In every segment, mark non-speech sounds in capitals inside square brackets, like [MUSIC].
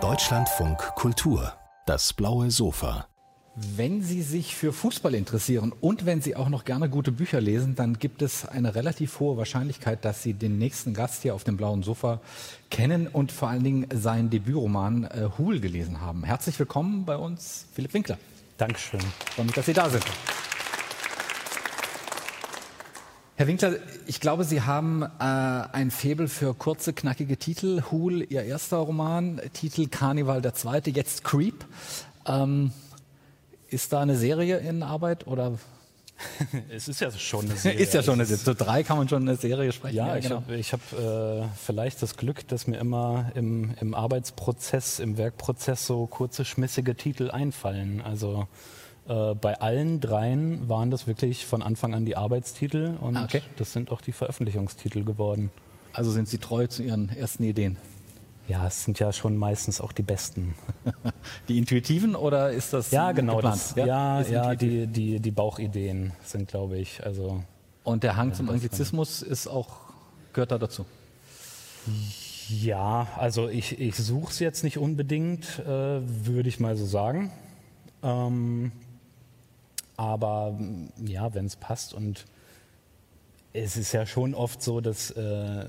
Deutschlandfunk Kultur, das blaue Sofa. Wenn Sie sich für Fußball interessieren und wenn Sie auch noch gerne gute Bücher lesen, dann gibt es eine relativ hohe Wahrscheinlichkeit, dass Sie den nächsten Gast hier auf dem blauen Sofa kennen und vor allen Dingen seinen Debütroman äh, Hul gelesen haben. Herzlich willkommen bei uns, Philipp Winkler. Dankeschön. Freue mich, dass Sie da sind. Herr Winkler, ich glaube, Sie haben äh, ein Faible für kurze, knackige Titel. Hul, Ihr erster Roman, Titel Karneval der zweite, jetzt Creep. Ähm, ist da eine Serie in Arbeit oder? [LAUGHS] es ist ja schon eine [LAUGHS] Serie. ist ja schon eine Serie. Zu drei kann man schon eine Serie sprechen. Ja, ja ich genau. habe hab, äh, vielleicht das Glück, dass mir immer im, im Arbeitsprozess, im Werkprozess so kurze, schmissige Titel einfallen. Also äh, bei allen dreien waren das wirklich von Anfang an die Arbeitstitel und ah, okay. das sind auch die Veröffentlichungstitel geworden. Also sind Sie treu zu Ihren ersten Ideen? Ja, es sind ja schon meistens auch die besten. [LAUGHS] Die intuitiven oder ist das Ja, genau. Das, ja, ja, ja die, die, die Bauchideen sind, glaube ich. Also, Und der Hang zum Anglizismus ist auch, gehört da dazu? Ja, also ich, ich suche es jetzt nicht unbedingt, äh, würde ich mal so sagen. Ähm, aber ja, wenn es passt und es ist ja schon oft so, dass äh,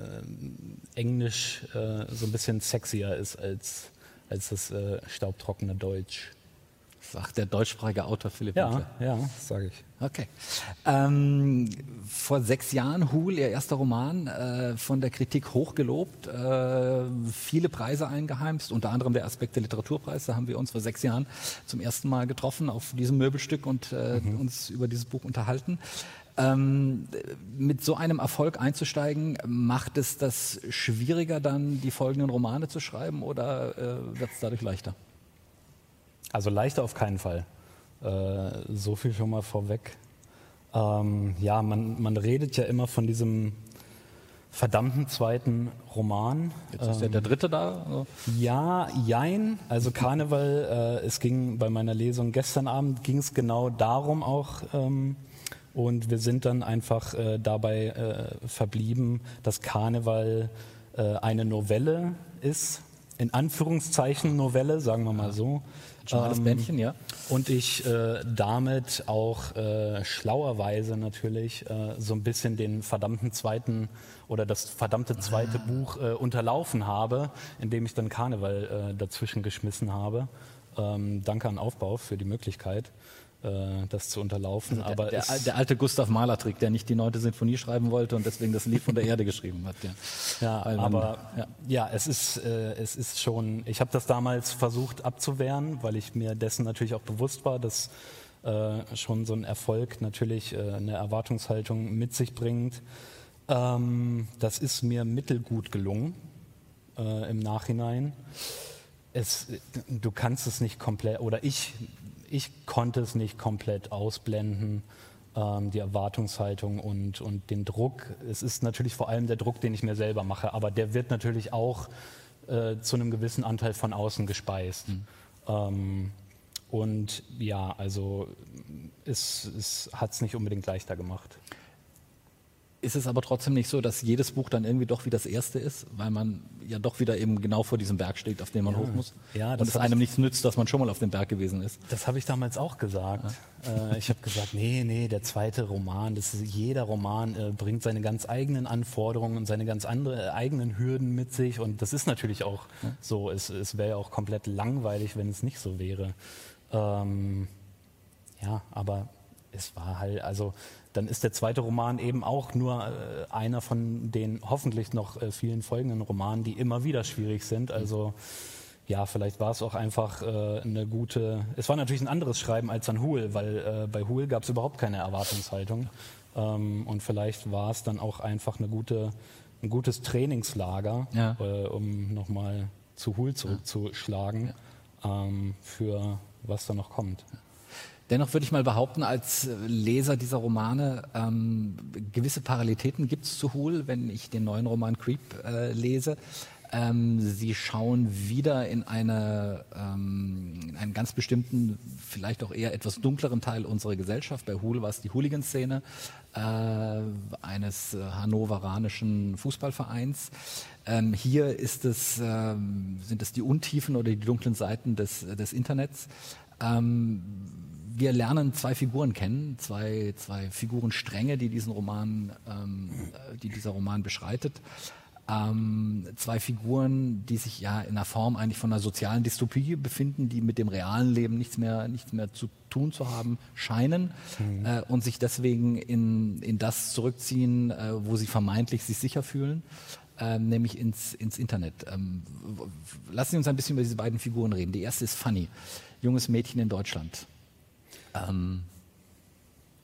Englisch äh, so ein bisschen sexier ist als, als das äh, staubtrockene Deutsch. Sagt der deutschsprachige Autor Philipp Ja, Winkler. ja, sage ich. Okay. Ähm, vor sechs Jahren Hul, Ihr erster Roman, äh, von der Kritik hochgelobt, äh, viele Preise eingeheimst, unter anderem der Aspekte Literaturpreis. Da haben wir uns vor sechs Jahren zum ersten Mal getroffen auf diesem Möbelstück und äh, mhm. uns über dieses Buch unterhalten. Ähm, mit so einem Erfolg einzusteigen, macht es das schwieriger, dann die folgenden Romane zu schreiben oder äh, wird es dadurch leichter? Also leichter auf keinen Fall. Äh, so viel schon mal vorweg. Ähm, ja, man, man redet ja immer von diesem verdammten zweiten Roman. Jetzt ist ja der ähm, dritte da? Also. Ja, jein. Also Karneval, äh, es ging bei meiner Lesung gestern Abend, ging es genau darum auch. Ähm, und wir sind dann einfach äh, dabei äh, verblieben, dass Karneval äh, eine Novelle ist. In Anführungszeichen Novelle, sagen wir mal so. Schmales ähm, Bändchen, ja. Und ich äh, damit auch äh, schlauerweise natürlich äh, so ein bisschen den verdammten zweiten oder das verdammte zweite ah. Buch äh, unterlaufen habe, indem ich dann Karneval äh, dazwischen geschmissen habe. Ähm, danke an Aufbau für die Möglichkeit. Äh, das zu unterlaufen. Also der, der, der, alte Gustav Mahler-Trick, der nicht die neunte Sinfonie schreiben wollte und deswegen das Lied von der Erde geschrieben hat. Ja, ja aber ja. ja. es ist äh, es ist schon. Ich habe das damals versucht abzuwehren, weil ich mir dessen natürlich auch bewusst war, dass äh, schon so ein Erfolg natürlich äh, eine Erwartungshaltung mit sich bringt. Ähm, das ist mir mittelgut gelungen äh, im Nachhinein. Es, du kannst es nicht komplett, oder ich ich konnte es nicht komplett ausblenden, ähm, die Erwartungshaltung und, und den Druck. Es ist natürlich vor allem der Druck, den ich mir selber mache, aber der wird natürlich auch äh, zu einem gewissen Anteil von außen gespeist. Mhm. Ähm, und ja, also es, es hat es nicht unbedingt leichter gemacht ist es aber trotzdem nicht so, dass jedes Buch dann irgendwie doch wie das erste ist, weil man ja doch wieder eben genau vor diesem Berg steht, auf dem man ja. hoch muss. Ja, und es einem nichts nützt, dass man schon mal auf dem Berg gewesen ist. Das habe ich damals auch gesagt. Ja. Äh, ich habe gesagt, nee, nee, der zweite Roman, das ist, jeder Roman äh, bringt seine ganz eigenen Anforderungen und seine ganz andere äh, eigenen Hürden mit sich. Und das ist natürlich auch ja. so. Es, es wäre ja auch komplett langweilig, wenn es nicht so wäre. Ähm, ja, aber es war halt, also dann ist der zweite Roman eben auch nur äh, einer von den hoffentlich noch äh, vielen folgenden Romanen, die immer wieder schwierig sind. Also ja, vielleicht war es auch einfach äh, eine gute. Es war natürlich ein anderes Schreiben als an Huhl, weil äh, bei Huhl gab es überhaupt keine Erwartungshaltung. Ähm, und vielleicht war es dann auch einfach eine gute, ein gutes Trainingslager, ja. äh, um nochmal zu Huhl zurückzuschlagen ja. ähm, für was da noch kommt. Dennoch würde ich mal behaupten, als Leser dieser Romane, ähm, gewisse Parallelitäten gibt es zu Huhl, wenn ich den neuen Roman Creep äh, lese. Ähm, sie schauen wieder in, eine, ähm, in einen ganz bestimmten, vielleicht auch eher etwas dunkleren Teil unserer Gesellschaft. Bei Hul war es die Hooligan-Szene äh, eines äh, hannoveranischen Fußballvereins. Ähm, hier ist es, ähm, sind es die Untiefen oder die dunklen Seiten des, des Internets. Ähm, wir lernen zwei Figuren kennen, zwei, zwei Figurenstränge, die diesen Roman, ähm, äh, die dieser Roman beschreitet. Ähm, zwei Figuren, die sich ja in der Form eigentlich von einer sozialen Dystopie befinden, die mit dem realen Leben nichts mehr, nichts mehr zu tun zu haben scheinen mhm. äh, und sich deswegen in, in das zurückziehen, äh, wo sie vermeintlich sich sicher fühlen. Ähm, nämlich ins, ins Internet. Ähm, lassen Sie uns ein bisschen über diese beiden Figuren reden. Die erste ist Fanny, junges Mädchen in Deutschland ähm,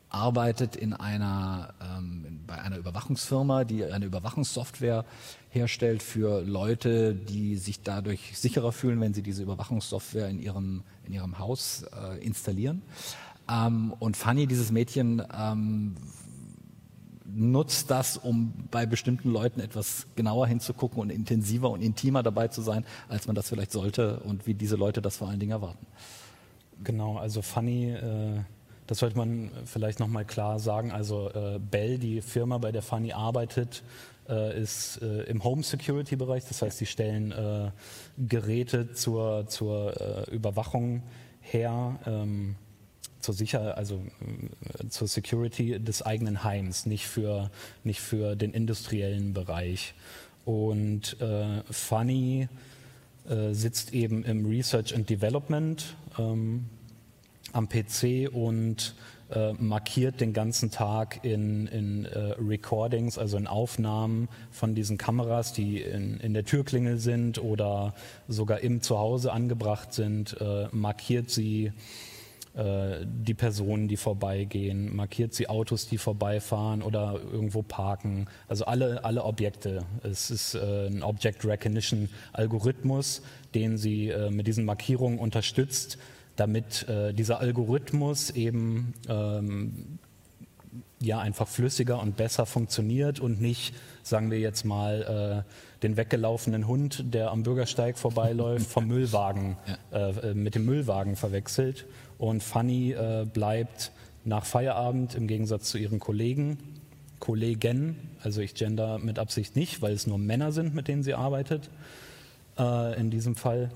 arbeitet in einer, ähm, bei einer Überwachungsfirma, die eine Überwachungssoftware herstellt für Leute, die sich dadurch sicherer fühlen, wenn sie diese Überwachungssoftware in ihrem, in ihrem Haus äh, installieren. Ähm, und Fanny, dieses Mädchen, ähm, nutzt das, um bei bestimmten Leuten etwas genauer hinzugucken und intensiver und intimer dabei zu sein, als man das vielleicht sollte und wie diese Leute das vor allen Dingen erwarten. Genau, also Funny, äh, das sollte man vielleicht nochmal klar sagen. Also äh, Bell, die Firma, bei der Funny arbeitet, äh, ist äh, im Home Security Bereich. Das heißt, sie stellen äh, Geräte zur, zur Überwachung her. Ähm, zur Sicherheit, also zur Security des eigenen Heims, nicht für, nicht für den industriellen Bereich. Und äh, Funny äh, sitzt eben im Research and Development ähm, am PC und äh, markiert den ganzen Tag in, in äh, Recordings, also in Aufnahmen von diesen Kameras, die in, in der Türklingel sind oder sogar im Zuhause angebracht sind, äh, markiert sie die Personen, die vorbeigehen, markiert sie Autos, die vorbeifahren oder irgendwo parken. Also alle, alle Objekte. Es ist äh, ein Object Recognition Algorithmus, den sie äh, mit diesen Markierungen unterstützt, damit dieser Algorithmus eben ähm, ja einfach flüssiger und besser funktioniert und nicht, sagen wir jetzt mal, äh, den weggelaufenen Hund, der am Bürgersteig vorbeiläuft, vom [LAUGHS] Müllwagen ja. äh, mit dem Müllwagen verwechselt und Fanny äh, bleibt nach Feierabend im Gegensatz zu ihren Kollegen, Kollegen, also ich gender mit Absicht nicht, weil es nur Männer sind, mit denen sie arbeitet, äh, in diesem Fall,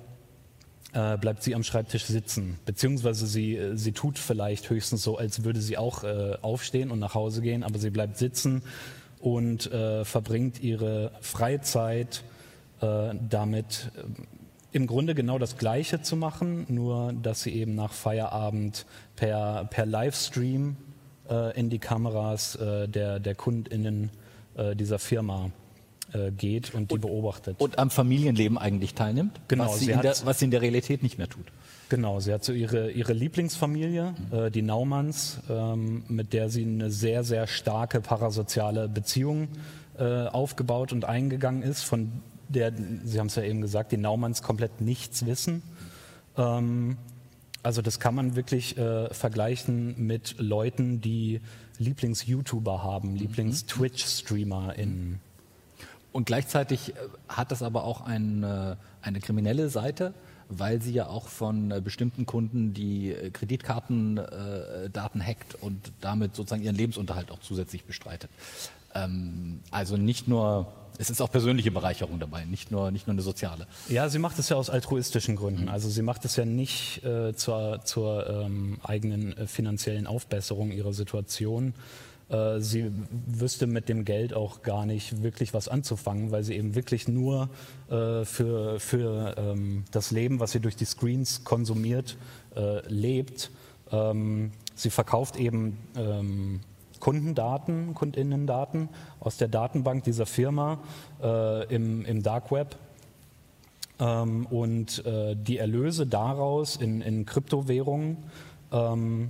äh, bleibt sie am Schreibtisch sitzen. Beziehungsweise sie, äh, sie tut vielleicht höchstens so, als würde sie auch äh, aufstehen und nach Hause gehen, aber sie bleibt sitzen und äh, verbringt ihre Freizeit damit, im Grunde genau das Gleiche zu machen, nur dass sie eben nach Feierabend per, per Livestream äh, in die Kameras äh, der, der KundInnen äh, dieser Firma äh, geht und die beobachtet. Und am Familienleben eigentlich teilnimmt, genau, was, sie, sie der, was sie in der Realität nicht mehr tut. Genau, sie hat so ihre, ihre Lieblingsfamilie, mhm. äh, die Naumanns, ähm, mit der sie eine sehr, sehr starke parasoziale Beziehung äh, aufgebaut und eingegangen ist, von der, Sie haben es ja eben gesagt, die Naumanns komplett nichts wissen. Ähm, also das kann man wirklich äh, vergleichen mit Leuten, die Lieblings-YouTuber haben, mhm. Lieblings-Twitch-StreamerInnen. Und gleichzeitig äh, hat das aber auch eine, eine kriminelle Seite, weil sie ja auch von äh, bestimmten Kunden die äh, Kreditkartendaten äh, hackt und damit sozusagen ihren Lebensunterhalt auch zusätzlich bestreitet. Ähm, also nicht nur es ist auch persönliche Bereicherung dabei, nicht nur, nicht nur eine soziale. Ja, sie macht es ja aus altruistischen Gründen. Also sie macht es ja nicht äh, zur, zur ähm, eigenen äh, finanziellen Aufbesserung ihrer Situation. Äh, sie wüsste mit dem Geld auch gar nicht wirklich was anzufangen, weil sie eben wirklich nur äh, für, für ähm, das Leben, was sie durch die Screens konsumiert, äh, lebt. Ähm, sie verkauft eben ähm, Kundendaten, Kundinnendaten aus der Datenbank dieser Firma äh, im, im Dark Web. Ähm, und äh, die Erlöse daraus in, in Kryptowährungen ähm,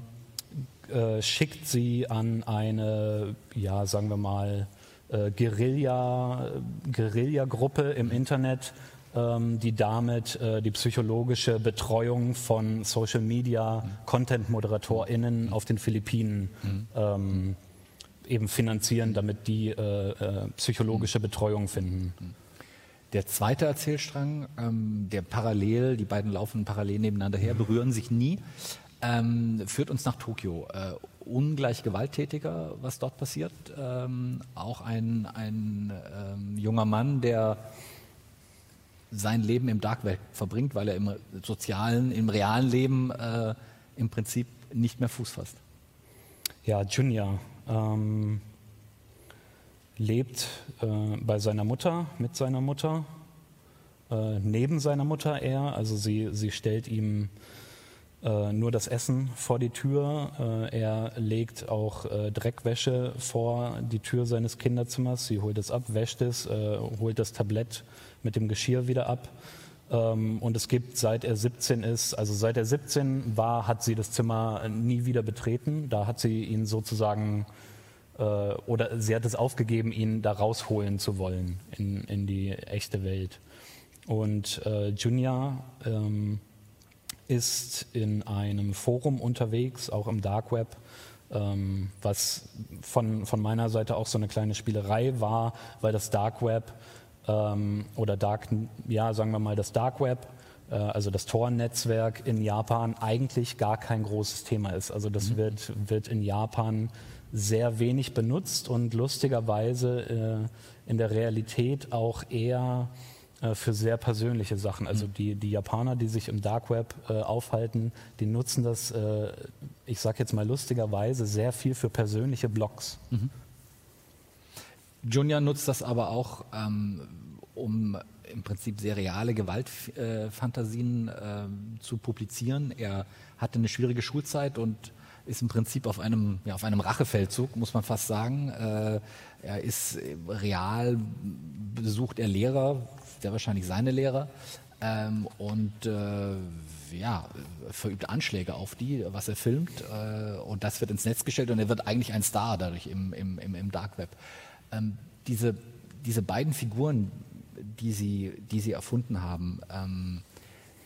äh, schickt sie an eine, ja, sagen wir mal, äh, Guerilla, Guerilla-Gruppe im Internet, ähm, die damit äh, die psychologische Betreuung von Social Media Content-ModeratorInnen auf den Philippinen mhm. ähm, eben finanzieren, damit die äh, äh, psychologische Betreuung finden. Der zweite Erzählstrang, ähm, der parallel, die beiden laufen parallel nebeneinander her, berühren sich nie, ähm, führt uns nach Tokio. Äh, ungleich gewalttätiger, was dort passiert. Ähm, auch ein, ein ähm, junger Mann, der sein Leben im Dark Web verbringt, weil er im sozialen, im realen Leben äh, im Prinzip nicht mehr Fuß fasst. Ja, Junior ähm, lebt äh, bei seiner Mutter, mit seiner Mutter, äh, neben seiner Mutter eher. Also sie, sie stellt ihm äh, nur das Essen vor die Tür. Äh, er legt auch äh, Dreckwäsche vor die Tür seines Kinderzimmers. Sie holt es ab, wäscht es, äh, holt das Tablett mit dem Geschirr wieder ab. Ähm, und es gibt, seit er 17 ist, also seit er 17 war, hat sie das Zimmer nie wieder betreten. Da hat sie ihn sozusagen, äh, oder sie hat es aufgegeben, ihn da rausholen zu wollen in, in die echte Welt. Und äh, Junior ähm, ist in einem Forum unterwegs, auch im Dark Web, ähm, was von, von meiner Seite auch so eine kleine Spielerei war, weil das Dark Web ähm, oder Dark, ja, sagen wir mal das Dark Web, äh, also das Tor-Netzwerk in Japan eigentlich gar kein großes Thema ist. Also das mhm. wird, wird in Japan sehr wenig benutzt und lustigerweise äh, in der Realität auch eher äh, für sehr persönliche Sachen. Also mhm. die, die Japaner, die sich im Dark Web äh, aufhalten, die nutzen das, äh, ich sage jetzt mal lustigerweise, sehr viel für persönliche Blogs. Mhm. Junior nutzt das aber auch, ähm, um im Prinzip sehr reale Gewaltfantasien äh, zu publizieren. Er hatte eine schwierige Schulzeit und ist im Prinzip auf einem, ja, auf einem Rachefeldzug, muss man fast sagen. Äh, er ist real, besucht er Lehrer, sehr wahrscheinlich seine Lehrer, ähm, und äh, ja, verübt Anschläge auf die, was er filmt. Äh, und das wird ins Netz gestellt und er wird eigentlich ein Star dadurch im, im, im Dark Web. Ähm, diese, diese beiden Figuren, die Sie, die Sie erfunden haben, ähm,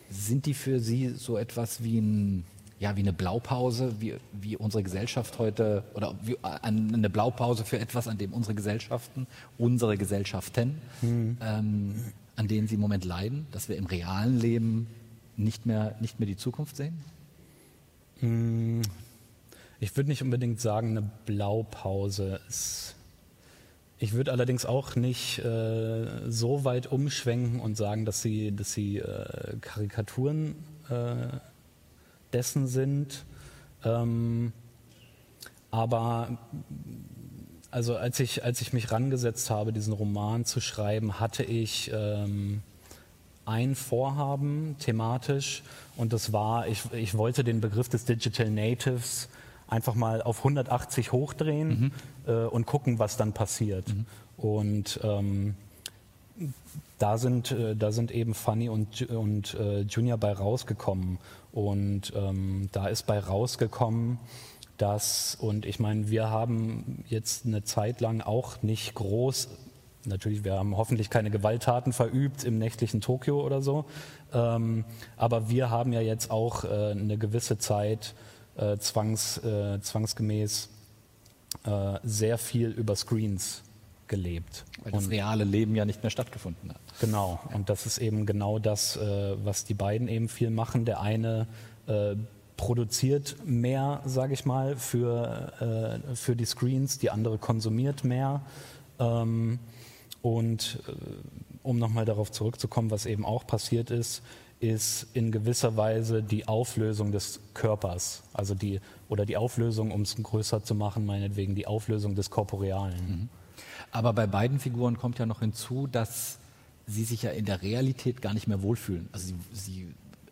sind die für Sie so etwas wie, ein, ja, wie eine Blaupause, wie, wie unsere Gesellschaft heute, oder wie, eine Blaupause für etwas, an dem unsere Gesellschaften, unsere Gesellschaften, mhm. ähm, an denen sie im Moment leiden, dass wir im realen Leben nicht mehr, nicht mehr die Zukunft sehen? Hm. Ich würde nicht unbedingt sagen, eine Blaupause ist ich würde allerdings auch nicht äh, so weit umschwenken und sagen, dass sie, dass sie äh, Karikaturen äh, dessen sind. Ähm, aber also als ich, als ich mich rangesetzt habe, diesen Roman zu schreiben, hatte ich ähm, ein Vorhaben thematisch und das war, ich, ich wollte den Begriff des Digital Natives einfach mal auf 180 hochdrehen mhm. äh, und gucken, was dann passiert. Mhm. Und ähm, da sind, äh, da sind eben Funny und, und äh, Junior bei rausgekommen. Und ähm, da ist bei rausgekommen, dass, und ich meine, wir haben jetzt eine Zeit lang auch nicht groß, natürlich, wir haben hoffentlich keine Gewalttaten verübt im nächtlichen Tokio oder so, ähm, aber wir haben ja jetzt auch äh, eine gewisse Zeit äh, zwangs, äh, zwangsgemäß äh, sehr viel über Screens gelebt. Weil das und, reale Leben ja nicht mehr stattgefunden hat. Genau, und das ist eben genau das, äh, was die beiden eben viel machen. Der eine äh, produziert mehr, sage ich mal, für, äh, für die Screens, die andere konsumiert mehr. Ähm, und um nochmal darauf zurückzukommen, was eben auch passiert ist, ist in gewisser Weise die Auflösung des Körpers, also die oder die Auflösung, um es größer zu machen, meinetwegen die Auflösung des Korporealen. Mhm. Aber bei beiden Figuren kommt ja noch hinzu, dass sie sich ja in der Realität gar nicht mehr wohlfühlen. Also sie, sie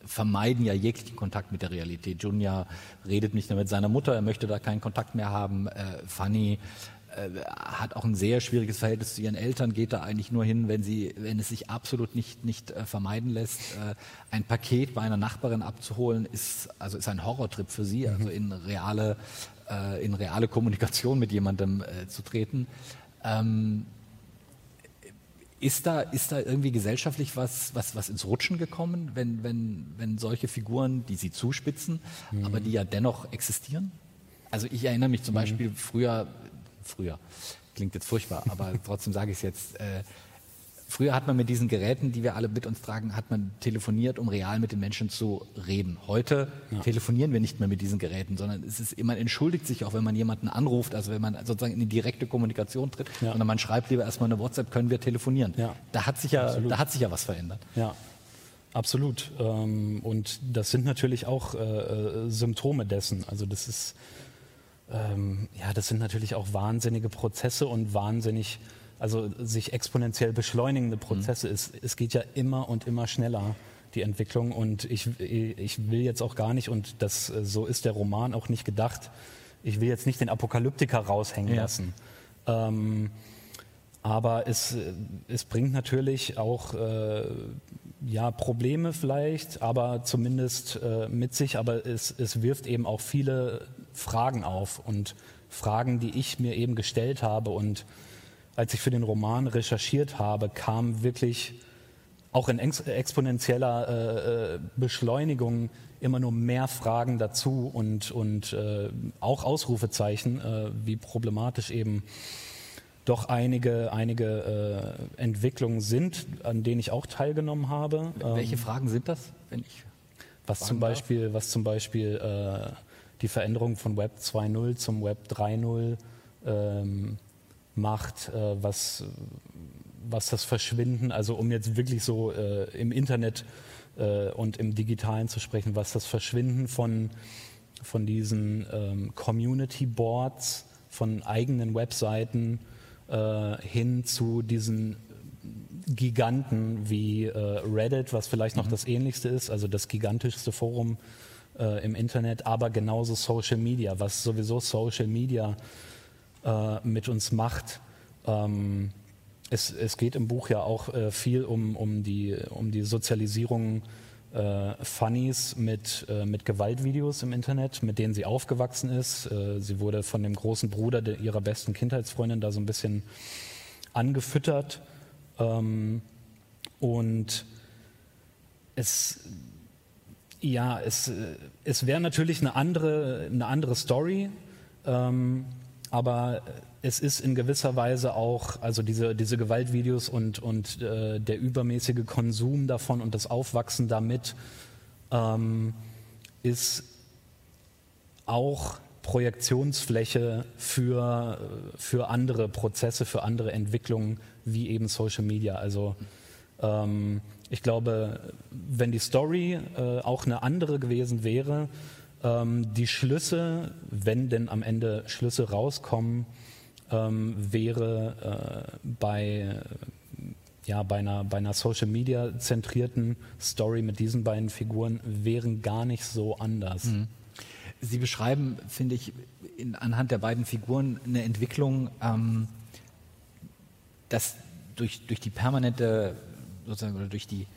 vermeiden ja jeglichen Kontakt mit der Realität. Junior redet nicht mehr mit seiner Mutter, er möchte da keinen Kontakt mehr haben. Äh, Fanny äh, hat auch ein sehr schwieriges Verhältnis zu ihren Eltern, geht da eigentlich nur hin, wenn, sie, wenn es sich absolut nicht, nicht äh, vermeiden lässt. Äh, ein Paket bei einer Nachbarin abzuholen, ist, also ist ein Horrortrip für sie, also in reale, äh, in reale Kommunikation mit jemandem äh, zu treten. Ähm, ist da, ist da irgendwie gesellschaftlich was, was, was ins Rutschen gekommen, wenn, wenn, wenn solche Figuren, die sie zuspitzen, mhm. aber die ja dennoch existieren? Also ich erinnere mich zum mhm. Beispiel früher früher. Klingt jetzt furchtbar, aber [LAUGHS] trotzdem sage ich es jetzt. Äh, Früher hat man mit diesen Geräten, die wir alle mit uns tragen, hat man telefoniert, um real mit den Menschen zu reden. Heute ja. telefonieren wir nicht mehr mit diesen Geräten, sondern es ist, man entschuldigt sich auch, wenn man jemanden anruft, also wenn man sozusagen in die direkte Kommunikation tritt, ja. sondern man schreibt lieber erstmal eine WhatsApp, können wir telefonieren. Ja. Da hat sich ja, da hat sich ja was verändert. Ja. Absolut. Ähm, und das sind natürlich auch äh, äh, Symptome dessen. Also das ist, ähm, ja, das sind natürlich auch wahnsinnige Prozesse und wahnsinnig also sich exponentiell beschleunigende Prozesse. Mhm. Es, es geht ja immer und immer schneller, die Entwicklung. Und ich, ich will jetzt auch gar nicht, und das, so ist der Roman auch nicht gedacht, ich will jetzt nicht den Apokalyptiker raushängen ja. lassen. Ähm, aber es, es bringt natürlich auch äh, ja, Probleme vielleicht, aber zumindest äh, mit sich. Aber es, es wirft eben auch viele Fragen auf und Fragen, die ich mir eben gestellt habe und als ich für den Roman recherchiert habe, kam wirklich auch in exponentieller äh, äh, Beschleunigung immer nur mehr Fragen dazu und, und äh, auch Ausrufezeichen, äh, wie problematisch eben doch einige, einige äh, Entwicklungen sind, an denen ich auch teilgenommen habe. Welche ähm, Fragen sind das, wenn ich was zum Beispiel, was zum Beispiel äh, die Veränderung von Web 2.0 zum Web 3.0 ähm, macht, äh, was, was das Verschwinden, also um jetzt wirklich so äh, im Internet äh, und im Digitalen zu sprechen, was das Verschwinden von, von diesen ähm, Community Boards, von eigenen Webseiten äh, hin zu diesen Giganten wie äh, Reddit, was vielleicht noch mhm. das ähnlichste ist, also das gigantischste Forum äh, im Internet, aber genauso Social Media, was sowieso Social Media äh, mit uns macht. Ähm, es, es, geht im Buch ja auch äh, viel um, um, die, um die Sozialisierung äh, Funnys mit, äh, mit Gewaltvideos im Internet, mit denen sie aufgewachsen ist. Äh, sie wurde von dem großen Bruder de, ihrer besten Kindheitsfreundin da so ein bisschen angefüttert. Ähm, und es, ja, es, es wäre natürlich eine andere, eine andere Story. Ähm, aber es ist in gewisser Weise auch, also diese, diese Gewaltvideos und, und äh, der übermäßige Konsum davon und das Aufwachsen damit ähm, ist auch Projektionsfläche für, für andere Prozesse, für andere Entwicklungen, wie eben Social Media. Also ähm, ich glaube, wenn die Story äh, auch eine andere gewesen wäre, ähm, die Schlüsse, wenn denn am Ende Schlüsse rauskommen, ähm, wäre äh, bei, ja, bei einer, bei einer Social Media zentrierten Story mit diesen beiden Figuren wären gar nicht so anders. Mhm. Sie beschreiben, finde ich, in, anhand der beiden Figuren eine Entwicklung, ähm, dass durch, durch die permanente, sozusagen, oder durch die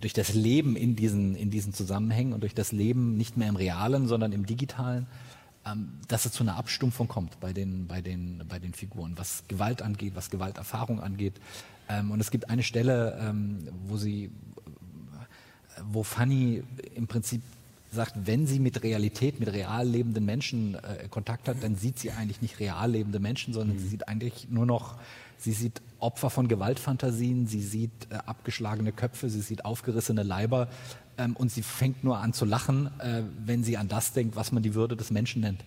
durch das Leben in diesen, in diesen Zusammenhängen und durch das Leben nicht mehr im Realen, sondern im Digitalen, ähm, dass es zu einer Abstumpfung kommt bei den, bei, den, bei den Figuren, was Gewalt angeht, was Gewalterfahrung angeht. Ähm, und es gibt eine Stelle, ähm, wo sie, wo Fanny im Prinzip sagt, wenn sie mit Realität, mit real lebenden Menschen äh, Kontakt hat, dann sieht sie eigentlich nicht real lebende Menschen, sondern mhm. sie sieht eigentlich nur noch Sie sieht Opfer von Gewaltfantasien, sie sieht äh, abgeschlagene Köpfe, sie sieht aufgerissene Leiber ähm, und sie fängt nur an zu lachen, äh, wenn sie an das denkt, was man die Würde des Menschen nennt.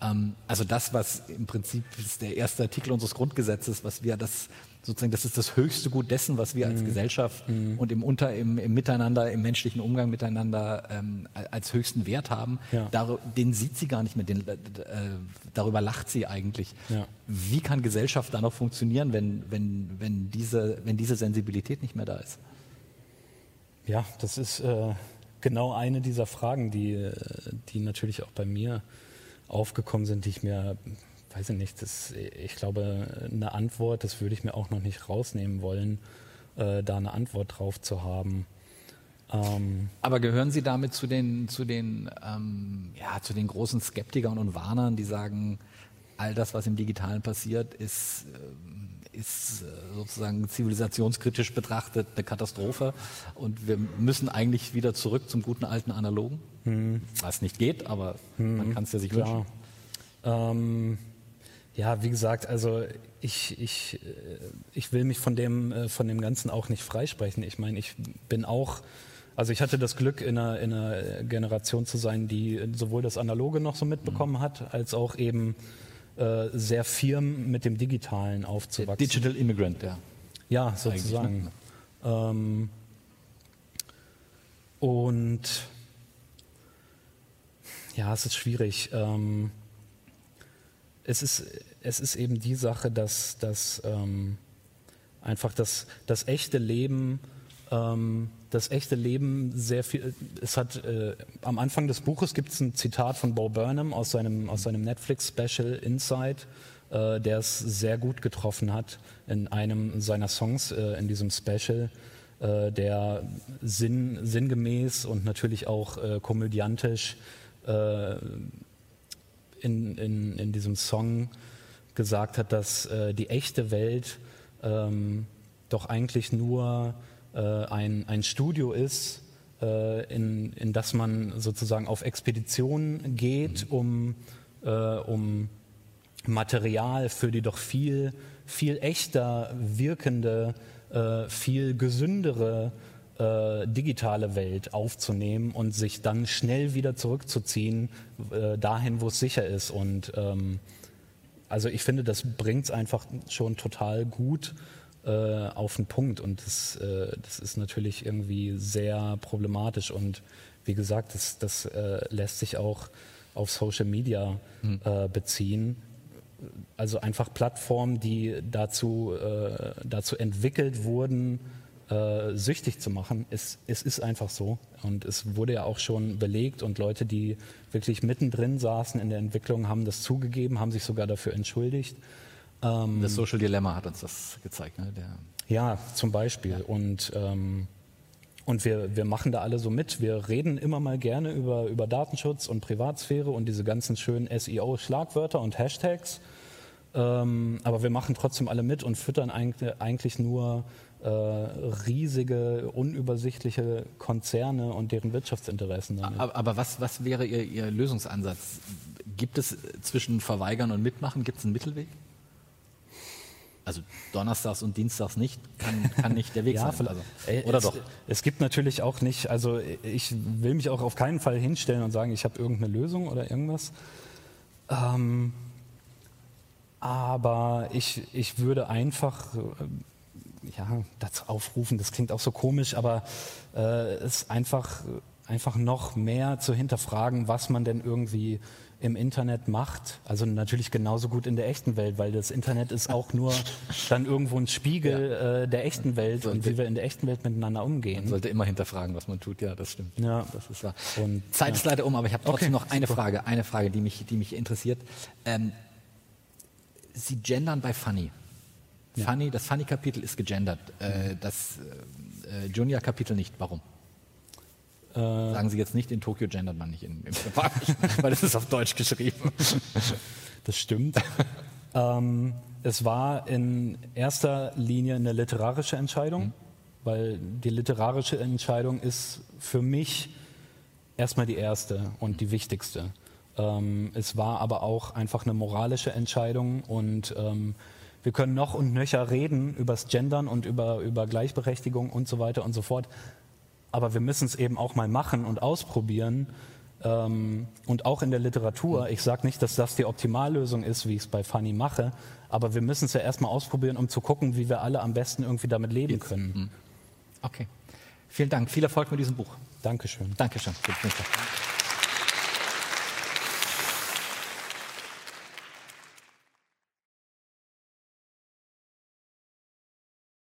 Ähm, also das, was im Prinzip ist der erste Artikel unseres Grundgesetzes, was wir das sozusagen, das ist das höchste Gut dessen, was wir als mhm. Gesellschaft mhm. und im Unter, im, im, Miteinander, im menschlichen Umgang miteinander ähm, als höchsten Wert haben. Ja. Dar den sieht sie gar nicht mehr, den, äh, darüber lacht sie eigentlich. Ja. Wie kann Gesellschaft da noch funktionieren, wenn, wenn, wenn, diese, wenn diese Sensibilität nicht mehr da ist? Ja, das ist äh, genau eine dieser Fragen, die, äh, die natürlich auch bei mir aufgekommen sind, die ich mir weiß ich nicht, das, ich glaube, eine Antwort, das würde ich mir auch noch nicht rausnehmen wollen, äh, da eine Antwort drauf zu haben. Ähm Aber gehören Sie damit zu den, zu den, ähm, ja, zu den großen Skeptikern und Warnern, die sagen, all das, was im Digitalen passiert, ist, äh, ist äh, sozusagen zivilisationskritisch betrachtet eine Katastrophe und wir müssen eigentlich wieder zurück zum guten alten Analogen? Hm. Was nicht geht, aber hm. man kann es ja sich wünschen. Ähm, Ja, wie gesagt, also ich, ich, äh, ich will mich von dem, äh, von dem Ganzen auch nicht freisprechen. Ich meine, ich bin auch, also ich hatte das Glück, in einer, in einer Generation zu sein, die sowohl das Analoge noch so mitbekommen mhm. hat, als auch eben äh, sehr firm mit dem Digitalen aufzuwachsen. Digital Immigrant, ja. Ja, sozusagen. Ne? Ähm, und ja, es ist schwierig. Ähm, es, ist, es ist eben die Sache, dass, dass ähm, einfach das, das echte Leben, ähm, das echte Leben sehr viel, es hat, äh, am Anfang des Buches gibt es ein Zitat von Bo Burnham aus seinem, aus seinem Netflix-Special Inside, äh, der es sehr gut getroffen hat in einem seiner Songs äh, in diesem Special, äh, der sinn, sinngemäß und natürlich auch äh, komödiantisch äh, in, in, in diesem Song gesagt hat, dass äh, die echte Welt ähm, doch eigentlich nur äh, ein, ein Studio ist, äh, in, in das man sozusagen auf Expeditionen geht, mhm. um, äh, um Material für die doch viel, viel echter wirkende, äh, viel gesündere äh, digitale Welt aufzunehmen und sich dann schnell wieder zurückzuziehen, äh, dahin, wo es sicher ist. Und ähm, also ich finde, das bringt es einfach schon total gut äh, auf den Punkt. Und das, äh, das ist natürlich irgendwie sehr problematisch. Und wie gesagt, das, das äh, lässt sich auch auf Social Media hm. beziehen also einfach Plattformen, die dazu, äh, dazu entwickelt wurden, äh, süchtig zu machen. Es, es ist einfach so. Und es wurde ja auch schon belegt und Leute, die wirklich mittendrin saßen in der Entwicklung, haben das zugegeben, haben sich sogar dafür entschuldigt. Ähm, das Social Dilemma hat uns das gezeigt. Ne? Der ja, zum Beispiel. Ja. Und, ähm, und wir, wir machen da alle so mit. Wir reden immer mal gerne über, über Datenschutz und Privatsphäre und diese ganzen schönen SEO-Schlagwörter und Hashtags. Ähm, aber wir machen trotzdem alle mit und füttern eigentlich, eigentlich nur äh, riesige, unübersichtliche Konzerne und deren Wirtschaftsinteressen. Damit. Aber, aber was, was wäre Ihr, Ihr Lösungsansatz? Gibt es zwischen Verweigern und Mitmachen, gibt es einen Mittelweg? Also Donnerstags und Dienstags nicht, kann, kann nicht der Weg [LAUGHS] ja, sein. Also, oder es, doch? Es gibt natürlich auch nicht, also ich will mich auch auf keinen Fall hinstellen und sagen, ich habe irgendeine Lösung oder irgendwas. Ähm, aber ich, ich würde einfach ja, dazu aufrufen, das klingt auch so komisch, aber äh, es einfach, einfach noch mehr zu hinterfragen, was man denn irgendwie im Internet macht. Also natürlich genauso gut in der echten Welt, weil das Internet ist auch nur dann irgendwo ein Spiegel ja. äh, der echten Welt sollte, und wie wir in der echten Welt miteinander umgehen. Man sollte immer hinterfragen, was man tut. Ja, das stimmt. Ja, das ist wahr. Und, Zeit ist leider um, aber ich habe trotzdem okay, noch eine super. Frage, eine Frage, die mich, die mich interessiert. Ähm, Sie gendern bei Funny. Ja. Funny, das Funny-Kapitel ist gegendert. Äh, das äh, Junior-Kapitel nicht. Warum? Äh, Sagen Sie jetzt nicht, in Tokio gendert man nicht in, im [LAUGHS] weil es ist auf Deutsch geschrieben. [LAUGHS] Das stimmt. ähm, es war in erster Linie eine literarische Entscheidung, mhm. weil die literarische Entscheidung ist für mich erstmal die erste und die wichtigste. Ähm, es war aber auch einfach eine moralische Entscheidung und ähm, wir können noch und nöcher reden übers Gendern und über, über Gleichberechtigung und so weiter und so fort. Aber wir müssen es eben auch mal machen und ausprobieren. Ähm, und auch in der Literatur. Ich sage nicht, dass das die Optimallösung ist, wie ich es bei Fanny mache, aber wir müssen es ja erstmal ausprobieren, um zu gucken, wie wir alle am besten irgendwie damit leben Jetzt. können. Hm. Okay. Vielen Dank. Viel Erfolg mit diesem Buch. Dankeschön. Dankeschön. Mal.